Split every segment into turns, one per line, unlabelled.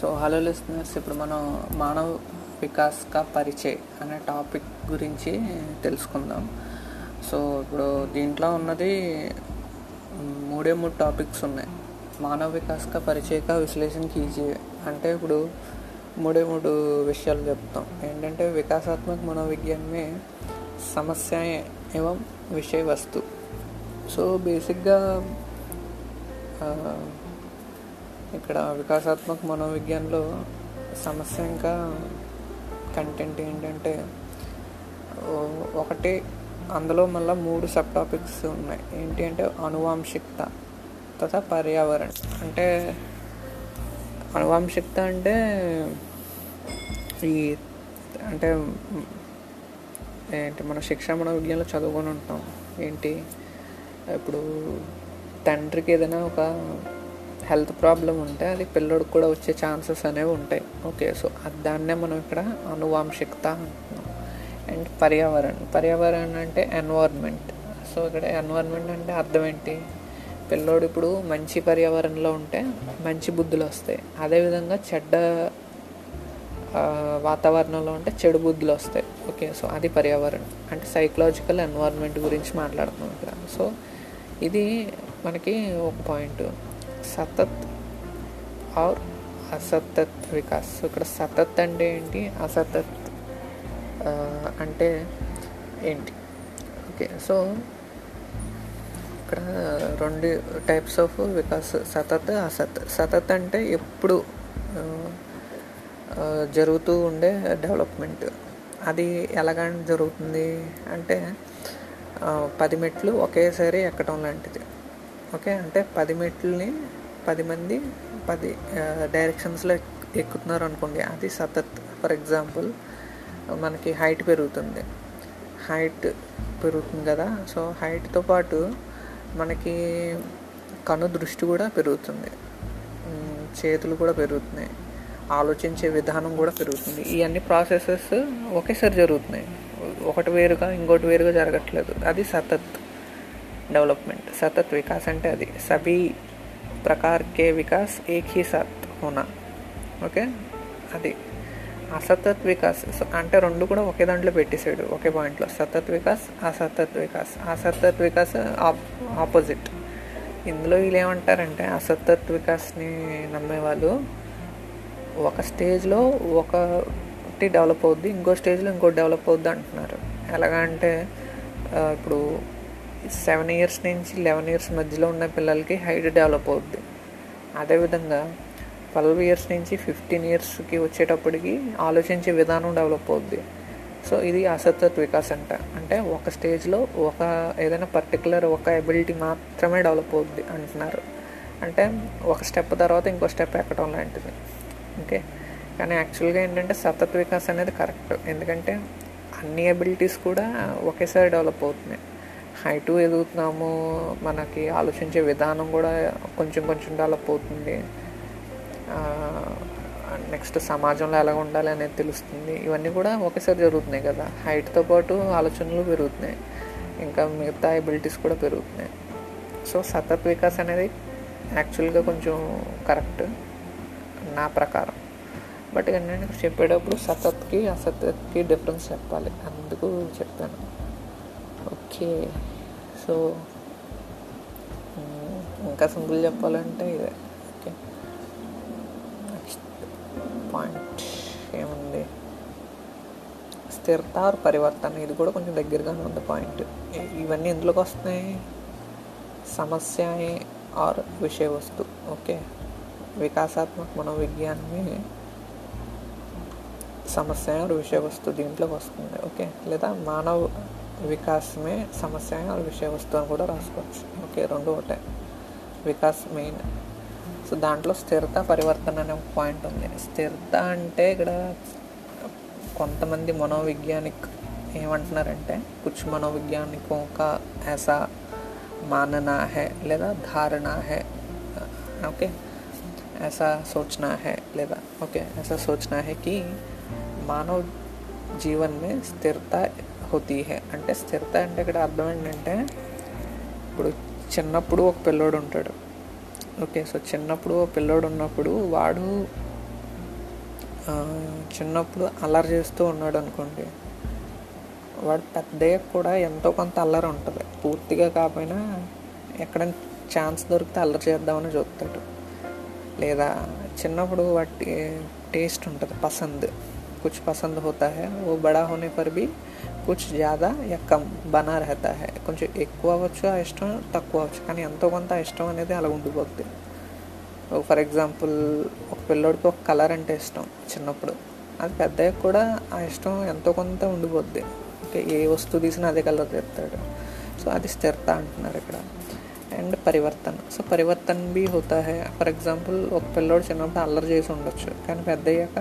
So hello listeners ఇప్పుడు మనం మానవ వికాస్ కా పరిచయ్ అనే టాపిక్ గురించి తెలుసుకుందాం. సో ఇప్పుడు దీంట్లో ఉన్నది మూడే మూడు టాపిక్స్ ఉన్నాయి. మానవ వికాస్ కా పరిచయ కా విశ్లేషణ కీజియే. అంటే ఇప్పుడు మూడే మూడు విషయాలు చెప్తాం. ఏంటంటే వికాసాత్మక మనోవిజ్ఞానమే సమస్య ఏవం విషయ వస్తు సో బేసిక్గా ఇక్కడ వికాసాత్మక మనోవిజ్ఞానంలో సమస్య ఇంకా కంటెంట్ ఏంటంటే ఒకటి అందులో మళ్ళీ మూడు సబ్ టాపిక్స్ ఉన్నాయి. ఏంటి అంటే అనువాంశికత తథా పర్యావరణ. అంటే అనువాంశికత అంటే ఈ అంటే ఏంటి మన శిక్షా మనోవిజ్ఞానంలో చదువుకొని ఉంటాం. ఏంటి ఇప్పుడు తండ్రికి ఏదైనా ఒక హెల్త్ ప్రాబ్లం ఉంటే అది పిల్లడికి కూడా వచ్చే ఛాన్సెస్ అనేవి ఉంటాయి. ఓకే సో దాన్నే మనం ఇక్కడ అనువాంశికత అంటున్నాం. అండ్ పర్యావరణం. పర్యావరణం అంటే ఎన్వైర్న్మెంట్. సో ఇక్కడ ఎన్వైర్న్మెంట్ అంటే అర్థం ఏంటి? పిల్లోడు ఇప్పుడు మంచి పర్యావరణంలో ఉంటే మంచి బుద్ధులు వస్తాయి. అదేవిధంగా చెడ్డ వాతావరణంలో ఉంటే చెడు బుద్ధులు వస్తాయి. ఓకే సో అది పర్యావరణం. అంటే సైకలాజికల్ ఎన్వైర్న్మెంట్ గురించి మాట్లాడుతున్నాం ఇక్కడ. సో ఇది మనకి ఒక పాయింట్. సతత్ ఆర్ అసతత్ వికాస్. ఇక్కడ సతత్ అంటే ఏంటి? అసతత్ అంటే ఏంటి? ఓకే సో ఇక్కడ రెండు టైప్స్ ఆఫ్ వికాస్ సతత్ అసత్. సతత్ అంటే ఎప్పుడు జరుగుతూ ఉండే డెవలప్మెంట్. అది ఎలాగని జరుగుతుంది అంటే పది మెట్లు ఒకేసారి ఎక్కడం లాంటిది. ఓకే అంటే పది మెట్లని పది మంది పది డైరెక్షన్స్లో ఎక్కుతున్నారు అనుకోండి అది సతత్ ఫర్ ఎగ్జాంపుల్ మనకి హైట్ పెరుగుతుంది. హైట్ పెరుగుతుంది కదా. సో హైట్తో పాటు మనకి కను దృష్టి కూడా పెరుగుతుంది. చేతులు కూడా పెరుగుతున్నాయి. ఆలోచించే విధానం కూడా పెరుగుతుంది. ఈ అన్ని ప్రాసెసెస్ ఒకేసారి జరుగుతున్నాయి. ఒకటి వేరుగా ఇంకోటి వేరుగా జరగట్లేదు. అది సతత్ డెవలప్మెంట్ సతత్ వికాస్ అంటే అది. సభీ ప్రకార్ కే వికాస్ एक ही साथ హోనా ఓకే అది. అసతత్ వికాస్ అంటే రెండు కూడా ఒకే దాంట్లో పెట్టేశాడు ఒకే పాయింట్లో. సతత్ వికాస్ అసతత్ వికాస్. అసతత్ వికాస్ ఆపోజిట్ ఇందులో వీళ్ళు ఏమంటారంటే అసతత్ వికాస్ని నమ్మేవాళ్ళు ఒక స్టేజ్లో ఒకటి డెవలప్ అవుద్ది ఇంకో స్టేజ్లో ఇంకోటి డెవలప్ అవుద్ది అంటున్నారు. ఎలాగంటే అంటే ఇప్పుడు సెవెన్ ఇయర్స్ నుంచి లెవెన్ ఇయర్స్ మధ్యలో ఉన్న పిల్లలకి హైట్ డెవలప్ అవుద్ది. అదేవిధంగా ట్వెల్వ్ ఇయర్స్ నుంచి ఫిఫ్టీన్ ఇయర్స్కి వచ్చేటప్పటికి ఆలోచించే విధానం డెవలప్ అవుద్ది. సో ఇది అసత్వత్ వికాస్ అంట. అంటే ఒక స్టేజ్లో ఒక ఏదైనా పర్టికులర్ ఒక ఎబిలిటీ మాత్రమే డెవలప్ అవుద్ది అంటున్నారు. అంటే ఒక స్టెప్ తర్వాత ఇంకో స్టెప్ ఎక్కడం లాంటిది. ఓకే? కానీ యాక్చువల్గా ఏంటంటే సతత్ వికాస్ అనేది కరెక్ట్. ఎందుకంటే అన్ని ఎబిలిటీస్ కూడా ఒకేసారి డెవలప్ అవుతున్నాయి. హైటు ఎదుగుతున్నాము మనకి ఆలోచించే విధానం కూడా కొంచెం కొంచెం డెవలప్ అవుతుంది నెక్స్ట్ సమాజంలో ఎలా ఉండాలి అనేది తెలుస్తుంది. ఇవన్నీ కూడా ఒకేసారి జరుగుతున్నాయి కదా. హైట్తో పాటు ఆలోచనలు పెరుగుతున్నాయి. ఇంకా మిగతా ఎబిలిటీస్ కూడా పెరుగుతున్నాయి. సో సతత్ వికాస్ అనేది యాక్చువల్గా కొంచెం కరెక్ట్ నా ప్రకారం. బట్ నేను చెప్పేటప్పుడు సతత్కి అసతత్కి డిఫరెన్స్ చెప్పాలి. అందుకు చెప్తాను. ఓకే. సో ఇంకా సింపుల్ చెప్పాలంటే ఇదే. ఓకే. నెక్స్ట్ పాయింట్ ఏముంది? స్థిరత ఆర్ పరివర్తన ఇది కూడా కొంచెం దగ్గరగానే ఉంది పాయింట్. ఇవన్నీ ఎందులోకి వస్తున్నాయి? సమస్య ఆర్ విషయ వస్తు. ఓకే. వికాసాత్మక మనోవిజ్ఞానమే సమస్య ఆర్ విషయ వస్తు దీంట్లోకి వస్తుంది. ఓకే. లేదా మానవ వికాస్ మే సమస్య और విషయ వస్తు అని కూడా రాసుకోవచ్చు ఓకే రెండు ఒకటే వికాస్ మెయిన్ సో దాంట్లో స్థిరత పరివర్తన అనే ఒక పాయింట్ ఉంది స్థిరత అంటే ఇక్కడ కొంతమంది మనోవిజ్ఞానిక్ ఏమంటున్నారంటే కుచ్ మనోవిజ్ఞానికో కా ऐसा मानना है లేదా धारणा है ओके ऐसा सोचना है లేదా ఓకే ऐसा सोचना है कि మానవ జీవన్ మే స్థిరత హోతీ హే. అంటే స్థిరత అంటే ఇక్కడ అర్థం ఏంటంటే ఇప్పుడు చిన్నప్పుడు ఒక పిల్లోడు ఉంటాడు. ఓకే సో చిన్నప్పుడు ఓ పిల్లోడు ఉన్నప్పుడు వాడు చిన్నప్పుడు అల్లరి చేస్తూ ఉన్నాడు అనుకోండి వాడు పెద్దయ్యాక కూడా ఎంతో కొంత అల్లరి ఉంటుంది. పూర్తిగా కాకపోయినా ఎక్కడైనా ఛాన్స్ దొరికితే అల్లరి చేద్దామని చూస్తాడు. లేదా చిన్నప్పుడు వాటి టేస్ట్ ఉంటుంది పసంద్. కుచ్ పసంద్ హోతా హై ఓ బడా హోనే పర్ भी కుచ్ జాదా యొక్క కమ్ బనా రహతా హై కొంచెం ఎక్కువ అవ్వచ్చు ఆ ఇష్టం తక్కువ అవ్వచ్చు కానీ ఎంతో కొంత ఆ ఇష్టం అనేది అలా ఉండిపోద్ది ఫర్ ఎగ్జాంపుల్ ఒక పిల్లోడికి ఒక కలర్ అంటే ఇష్టం చిన్నప్పుడు అది పెద్ద కూడా ఆ ఇష్టం ఎంతో కొంత ఉండిపోద్ది ఓకే ఏ వస్తువు తీసినా అదే కలర్ తెస్తాడు సో అది స్థిరత అంటున్నారు ఇక్కడ అండ్ పరివర్తన సో పరివర్తన బి హోతా హై ఫర్ ఎగ్జాంపుల్ ఒక పిల్లోడు చిన్నప్పుడు అల్లరి చేసి ఉండొచ్చు కానీ పెద్ద అయ్యాక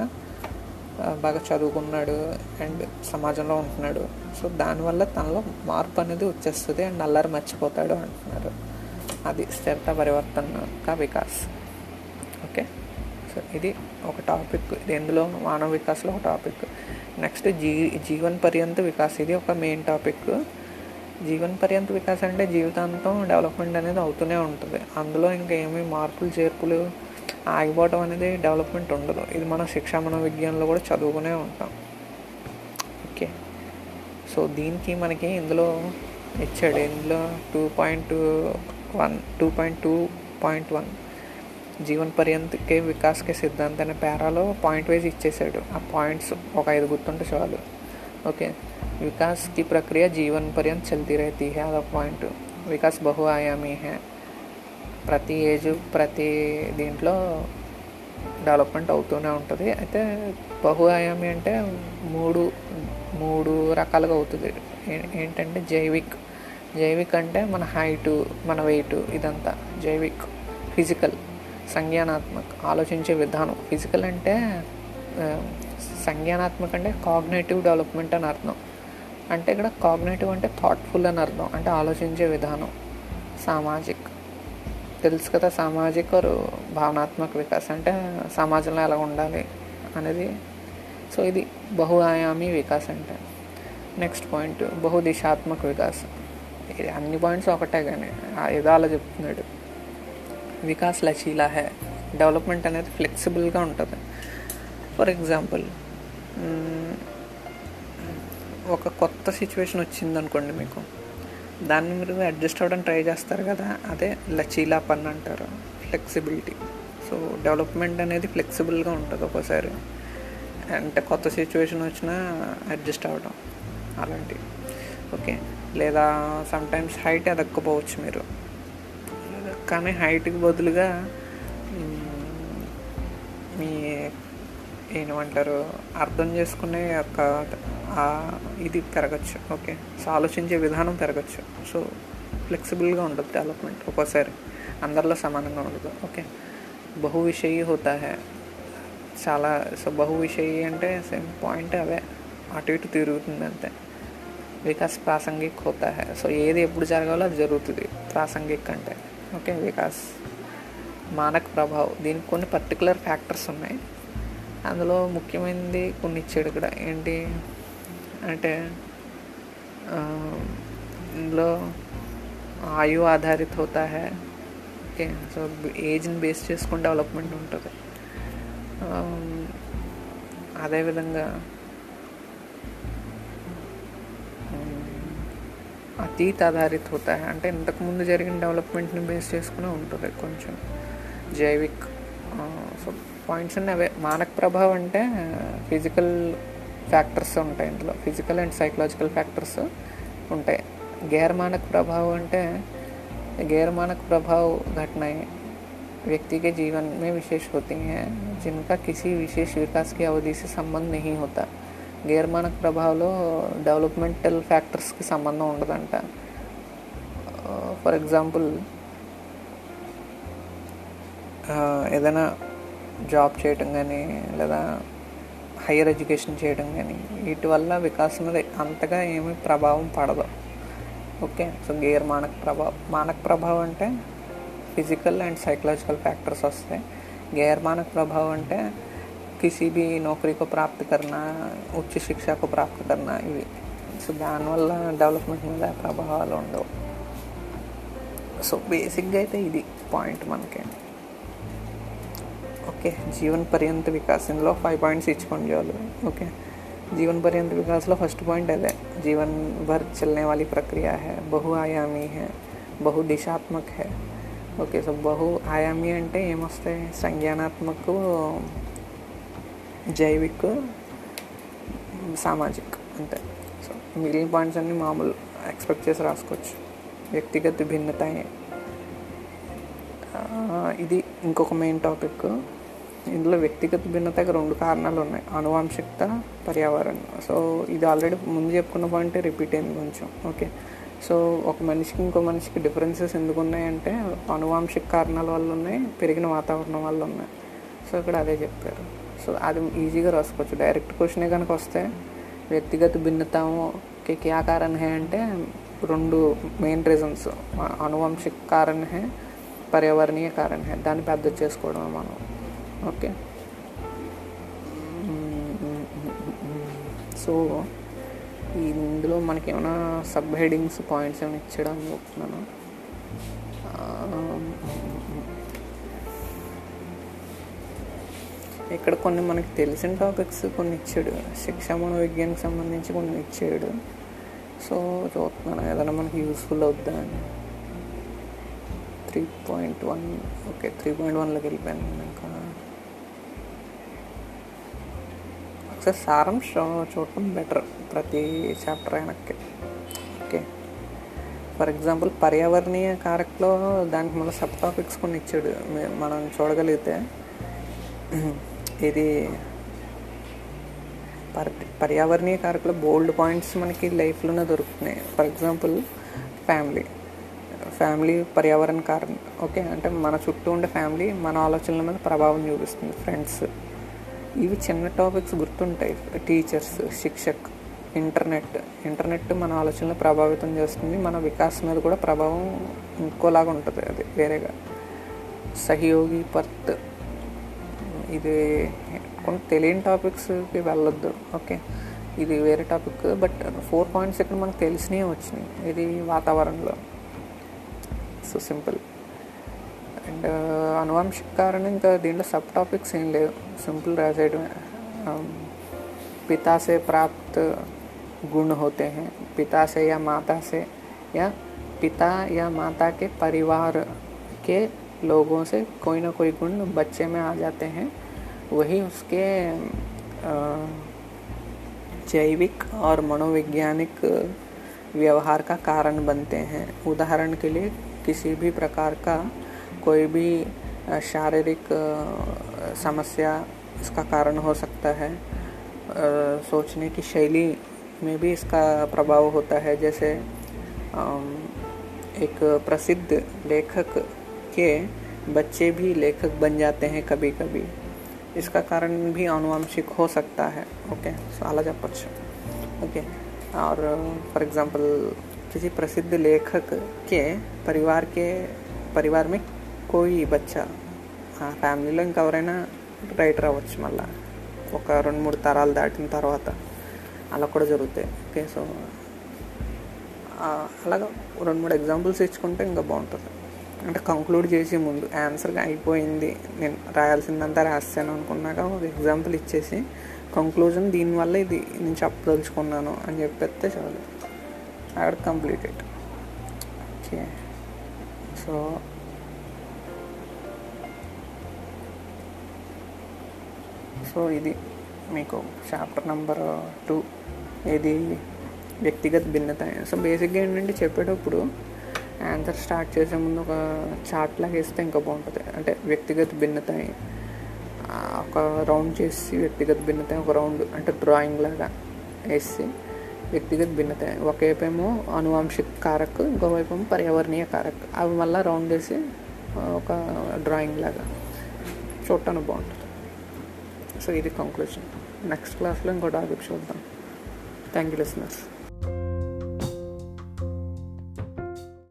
బాగా చదువుకున్నాడు అండ్ సమాజంలో ఉంటున్నాడు. సో దానివల్ల తనలో మార్పు అనేది వచ్చేస్తుంది అండ్ అల్లరి మర్చిపోతాడు అంటున్నారు. అది స్థిరత పరివర్తన కా వికాస్. ఓకే? సో ఇది ఒక టాపిక్. ఇది ఎందులో మానవ వికాస్లో ఒక టాపిక్. నెక్స్ట్ జీ జీవన్ పర్యంత వికాస్. ఇది ఒక మెయిన్ టాపిక్. జీవన్ పర్యంత వికాస్ అంటే జీవితాంతం డెవలప్మెంట్ అనేది అవుతూనే ఉంటుంది. అందులో ఇంకా ఏమీ మార్పులు చేర్పులు ఆగిపోవటం అనేది డెవలప్మెంట్ ఉండదు ఇది మనం శిక్షా మన విజ్ఞానంలో కూడా చదువుకునే ఉంటాం ఓకే సో దీనికి మనకి ఇందులో ఇచ్చాడు ఇందులో two point one two point two point one Jeevan పర్యంతకే వికాస్కే సిద్ధాంత్ అనే పేరాలో పాయింట్ వైజ్ ఇచ్చేసాడు ఆ పాయింట్స్ ఒక ఐదు గుర్తుంటే చాలు ఓకే వికాస్ की प्रक्रिया जीवन पर्यंत चलती रहती है అదొక పాయింట్ వికాస్ బహు ఆయామీ హే ప్రతి ఏజ్ ప్రతి దీంట్లో డెవలప్మెంట్ అవుతూనే ఉంటుంది. అయితే బహు ఆయామి అంటే మూడు మూడు రకాలుగా అవుతుంది. ఏంటంటే జైవిక్ జైవిక్ అంటే మన హైటు మన వెయిట్ ఇదంతా. జైవిక్ ఫిజికల్ సంజ్ఞానాత్మక ఆలోచించే విధానం. ఫిజికల్ అంటే సంజ్ఞానాత్మక అంటే కాగ్నేటివ్ డెవలప్మెంట్ అని అర్థం. అంటే ఇక్కడ కాగ్నేటివ్ అంటే థాట్ఫుల్ అని అర్థం. అంటే ఆలోచించే విధానం. సామాజిక్ తెలుసు కదా సామాజిక భావనాత్మక వికాసం అంటే సమాజంలో ఎలా ఉండాలి అనేది. సో ఇది బహు వికాసం అంటే. నెక్స్ట్ పాయింట్ బహుదిశాత్మక వికాసం. ఇది అన్ని పాయింట్స్ ఒకటే కానీ ఆ ఏదో అలా చెప్తున్నాడు. వికాస్ లచీలా హే. డెవలప్మెంట్ అనేది ఫ్లెక్సిబుల్గా ఉంటుంది. ఫర్ ఎగ్జాంపుల్ ఒక కొత్త సిచ్యువేషన్ వచ్చింది అనుకోండి మీకు. దాన్ని మీరు అడ్జస్ట్ అవ్వడానికి ట్రై చేస్తారు కదా అదే లచీలా పన్ అంటారు ఫ్లెక్సిబిలిటీ. సో డెవలప్మెంట్ అనేది ఫ్లెక్సిబుల్గా ఉంటుంది ఒక్కోసారి. అంటే కొత్త సిచ్యువేషన్ వచ్చినా అడ్జస్ట్ అవ్వడం అలాంటివి. ఓకే. లేదా సమ్టైమ్స్ హైట్ ఎదక్కపోవచ్చు మీరు. కానీ హైట్కి బదులుగా మీ ఏమంటారు అర్థం చేసుకునే యొక్క ఇది పెరగచ్చు. ఓకే. సో ఆలోచించే విధానం పెరగచ్చు. సో ఫ్లెక్సిబుల్గా ఉండదు డెవలప్మెంట్ ఒక్కోసారి. అందరిలో సమానంగా ఉండదు. ఓకే. బహు విషయీ హోతా హే చాలా సో బహు విషయీ అంటే సేమ్ పాయింట్ అవే. అటు ఇటు తిరుగుతుంది అంతే. వికాస్ ప్రాసంగిక్ హోతా హే సో ఏది ఎప్పుడు జరగాలో అది జరుగుతుంది. ప్రాసంగిక్ అంటే ఓకే వికాస్. మానక్ ప్రభావ్. దీనికి కొన్ని పర్టికులర్ ఫ్యాక్టర్స్ ఉన్నాయి. అందులో ముఖ్యమైనది కొన్ని ఇచ్చాడు ఇక్కడ. ఏంటి? అంటే ఇందులో ఆయు ఆధారిత హోతా హే. ఓకే సో ఏజ్ని బేస్ చేసుకుని డెవలప్మెంట్ ఉంటుంది. అదేవిధంగా అతీత్ ఆధారిత హోతా హై. అంటే ఇంతకుముందు జరిగిన డెవలప్మెంట్ని బేస్ చేసుకునే ఉంటుంది కొంచెం జైవిక్ సో పాయింట్స్ అన్నీ అవే. మానక ప్రభావం అంటే ఫిజికల్ ఫ్యాక్టర్స్ ఉంటాయి ఇందులో ఫిజికల్ అండ్ సైకలాజికల్ ఫ్యాక్టర్స్ ఉంటాయి गैर मानक प्रभाव అంటే गैर मानक प्रभाव घटनाएं व्यक्ति के जीवन में विशेष होती हैं जिनका किसी विशेष विकास की अवधि से संबंध नहीं होता గైర్ మానక ప్రభావంలో డెవలప్మెంటల్ ఫ్యాక్టర్స్కి సంబంధం ఉండదంట ఫర్ ఎగ్జాంపుల్ ఏదైనా జాబ్ చేయటం కానీ లేదా హయ్యర్ ఎడ్యుకేషన్ చేయడం కానీ వీటి వల్ల వికాసం మీద అంతగా ఏమీ ప్రభావం పడదు ఓకే సో గేర్ మానక ప్రభావం మానక ప్రభావం అంటే ఫిజికల్ అండ్ సైకలాజికల్ ఫ్యాక్టర్స్ వస్తాయి गैर मानक प्रभाव అంటే किसी भी नौकरी को प्राप्त करना उच्च शिक्षा को प्राप्त करना ఇవి సో దానివల్ల డెవలప్మెంట్ మీద ప్రభావాలు ఉండవు సో బేసిక్గా అయితే ఇది పాయింట్ మనకి ఓకే జీవన్ పర్యంత వికాస్ ఇందులో ఫైవ్ పాయింట్స్ ఇచ్చుకోండి చాలు ఓకే जीवन पर्यंत विकास लो फर्स्ट पॉइंट है जीवन भर चलने वाली प्रक्रिया है बहुआयामी है बहु दिशात्मक है ఓకే సో బహు ఆయామి అంటే ఏమొస్తాయి సంజ్ఞానాత్మక జైవిక్ సామాజిక్ అంతే సో మిగిలిన పాయింట్స్ అన్ని మామూలు ఎక్స్పెక్ట్ చేసి రాసుకోవచ్చు వ్యక్తిగత భిన్నత ఇది ఇంకొక మెయిన్ టాపిక్ ఇందులో వ్యక్తిగత భిన్నతకు రెండు కారణాలు ఉన్నాయి. అనువాంశికత పర్యావరణం. సో ఇది ఆల్రెడీ ముందు చెప్పుకున్న పాయింటే రిపీట్ అయింది కొంచెం. ఓకే సో ఒక మనిషికి ఇంకో మనిషికి డిఫరెన్సెస్ ఎందుకు ఉన్నాయంటే అనువాంశిక కారణాల వల్ల ఉన్నాయి పెరిగిన వాతావరణం వల్ల ఉన్నాయి. సో ఇక్కడ అదే చెప్పారు. సో అది ఈజీగా రాసుకోవచ్చు. డైరెక్ట్ క్వశ్చనే కనుక వస్తే వ్యక్తిగత భిన్నతకి క్యా కారణ హే అంటే రెండు మెయిన్ రీజన్స్ అనువంశిక కారణ హే పర్యావరణీయ కారణ హే. దాన్ని పెద్ద చేసుకోవడం మనం. ఓకే. సో ఇందులో మనకి ఏమైనా సబ్ హెడింగ్స్ పాయింట్స్ ఏమైనా ఇచ్చడం అనుకుంటున్నాను ఇక్కడ కొన్ని మనకి తెలిసిన టాపిక్స్ కొన్ని ఇచ్చాడు. శిక్షా మనోవిజ్ఞానికి సంబంధించి కొన్ని ఇచ్చాడు. సో చూస్తున్నాను. ఏదైనా మనకి యూస్ఫుల్ అవుద్దా అని. Three point one okay three point వన్లోకి వెళ్ళిపోయాను ఇంకా. ఒకసారి సారాంశం చూడటం బెటర్ ప్రతి చాప్టర్ వెనక్కి. ఓకే ఫర్ ఎగ్జాంపుల్ పర్యావరణీయ కారక్లో దానికి మళ్ళీ సబ్ టాపిక్స్ కొన్ని ఇచ్చాడు. మనం చూడగలిగితే ఇది పర్ పర్యావరణీయ కారకులు బోల్డ్ పాయింట్స్ మనకి లైఫ్లోనే దొరుకుతున్నాయి. ఫర్ ఎగ్జాంపుల్ ఫ్యామిలీ ఫ్యామిలీ పర్యావరణ కారణం. ఓకే అంటే మన చుట్టూ ఉండే ఫ్యామిలీ మన ఆలోచనల మీద ప్రభావం చూపిస్తుంది. ఫ్రెండ్స్ ఇవి చిన్న టాపిక్స్ గుర్తుంటాయి. Teachers శిక్షక్ internet. ఇంటర్నెట్ మన ఆలోచనలు ప్రభావితం చేస్తుంది. మన వికాసం మీద కూడా ప్రభావం ఇంకోలాగా ఉంటుంది అది వేరేగా. సహయోగి పర్త్. ఇది కొన్ని తెలియని టాపిక్స్కి వెళ్ళొద్దు. ఓకే? ఇది వేరే టాపిక్ బట్ ఫోర్ పాయింట్స్ ఇక్కడ మనకు తెలిసినవి వచ్చినాయి. ఇది వాతావరణంలో. So simple. అండ్ అనువంశిక కారణం ఇంకా దీంట్లో సబ్ టాపిక్స్ ఏం లేవు సింపుల్ రాసేయడమే पिता से प्राप्त गुण होते हैं पिता से या माता से या पिता या माता के परिवार के लोगों से कोई ना कोई गुण बच्चे में आ जाते हैं वही उसके जैविक और मनोवैज्ञानिक व्यवहार का कारण बनते हैं उदाहरण के लिए किसी भी प्रकार का कोई भी शारीरिक समस्या इसका कारण हो सकता है। सोचने की शैली में भी इसका प्रभाव होता है। जैसे एक प्रसिद्ध लेखक के बच्चे भी लेखक बन जाते हैं कभी कभी इसका कारण भी आनुवंशिक हो सकता है। ओके सो जा पक्ष ओके, और, फॉर एग्जांपल, किसी प्रसिद्ध लेखक के परिवार के, परिवार में కోయి బచ్చా. ఆ ఫ్యామిలీలో ఇంకెవరైనా రైటర్ అవ్వచ్చు మళ్ళీ. ఒక రెండు మూడు తరాలు దాటిన తర్వాత అలా కూడా జరుగుతాయి. ఓకే సో అలాగా రెండు మూడు ఎగ్జాంపుల్స్ ఇచ్చుకుంటే ఇంకా బాగుంటుంది. అంటే కంక్లూడ్ చేసే ముందు ఆన్సర్గా అయిపోయింది. నేను రాయాల్సిందంతా రాస్తాను అనుకున్నాక ఒక ఎగ్జాంపుల్ ఇచ్చేసి కంక్లూజన్ దీనివల్ల ఇది నేను చెప్పదలుచుకున్నాను అని చెప్పేస్తే చాలు. అక్కడ కంప్లీటెడ్ ఓకే సో సో ఇది మీకు చాప్టర్ నెంబర్ టూ ఇది వ్యక్తిగత భిన్నత. సో బేసిక్గా ఏంటంటే చెప్పేటప్పుడు ఆన్సర్ స్టార్ట్ చేసే ముందు ఒక చార్ట్ లాగా వేస్తే ఇంకా బాగుంటుంది. అంటే వ్యక్తిగత భిన్నత. ఒక రౌండ్ చేసి వ్యక్తిగత భిన్నత ఒక రౌండ్ అంటే డ్రాయింగ్ లాగా వేసి వ్యక్తిగత భిన్నత. ఒకవైపేమో ఏమో అనువంశిక కారక్ ఇంకోవైపు ఏమో పర్యావరణీయ కారక్. అవి మళ్ళీ రౌండ్ వేసి ఒక డ్రాయింగ్ లాగా. చూడటానికి బాగుంటుంది. సో ఇది కంక్లూషన్ నెక్స్ట్ క్లాస్లో ఇంకో టాపిక్ చూద్దాం. Thank you listeners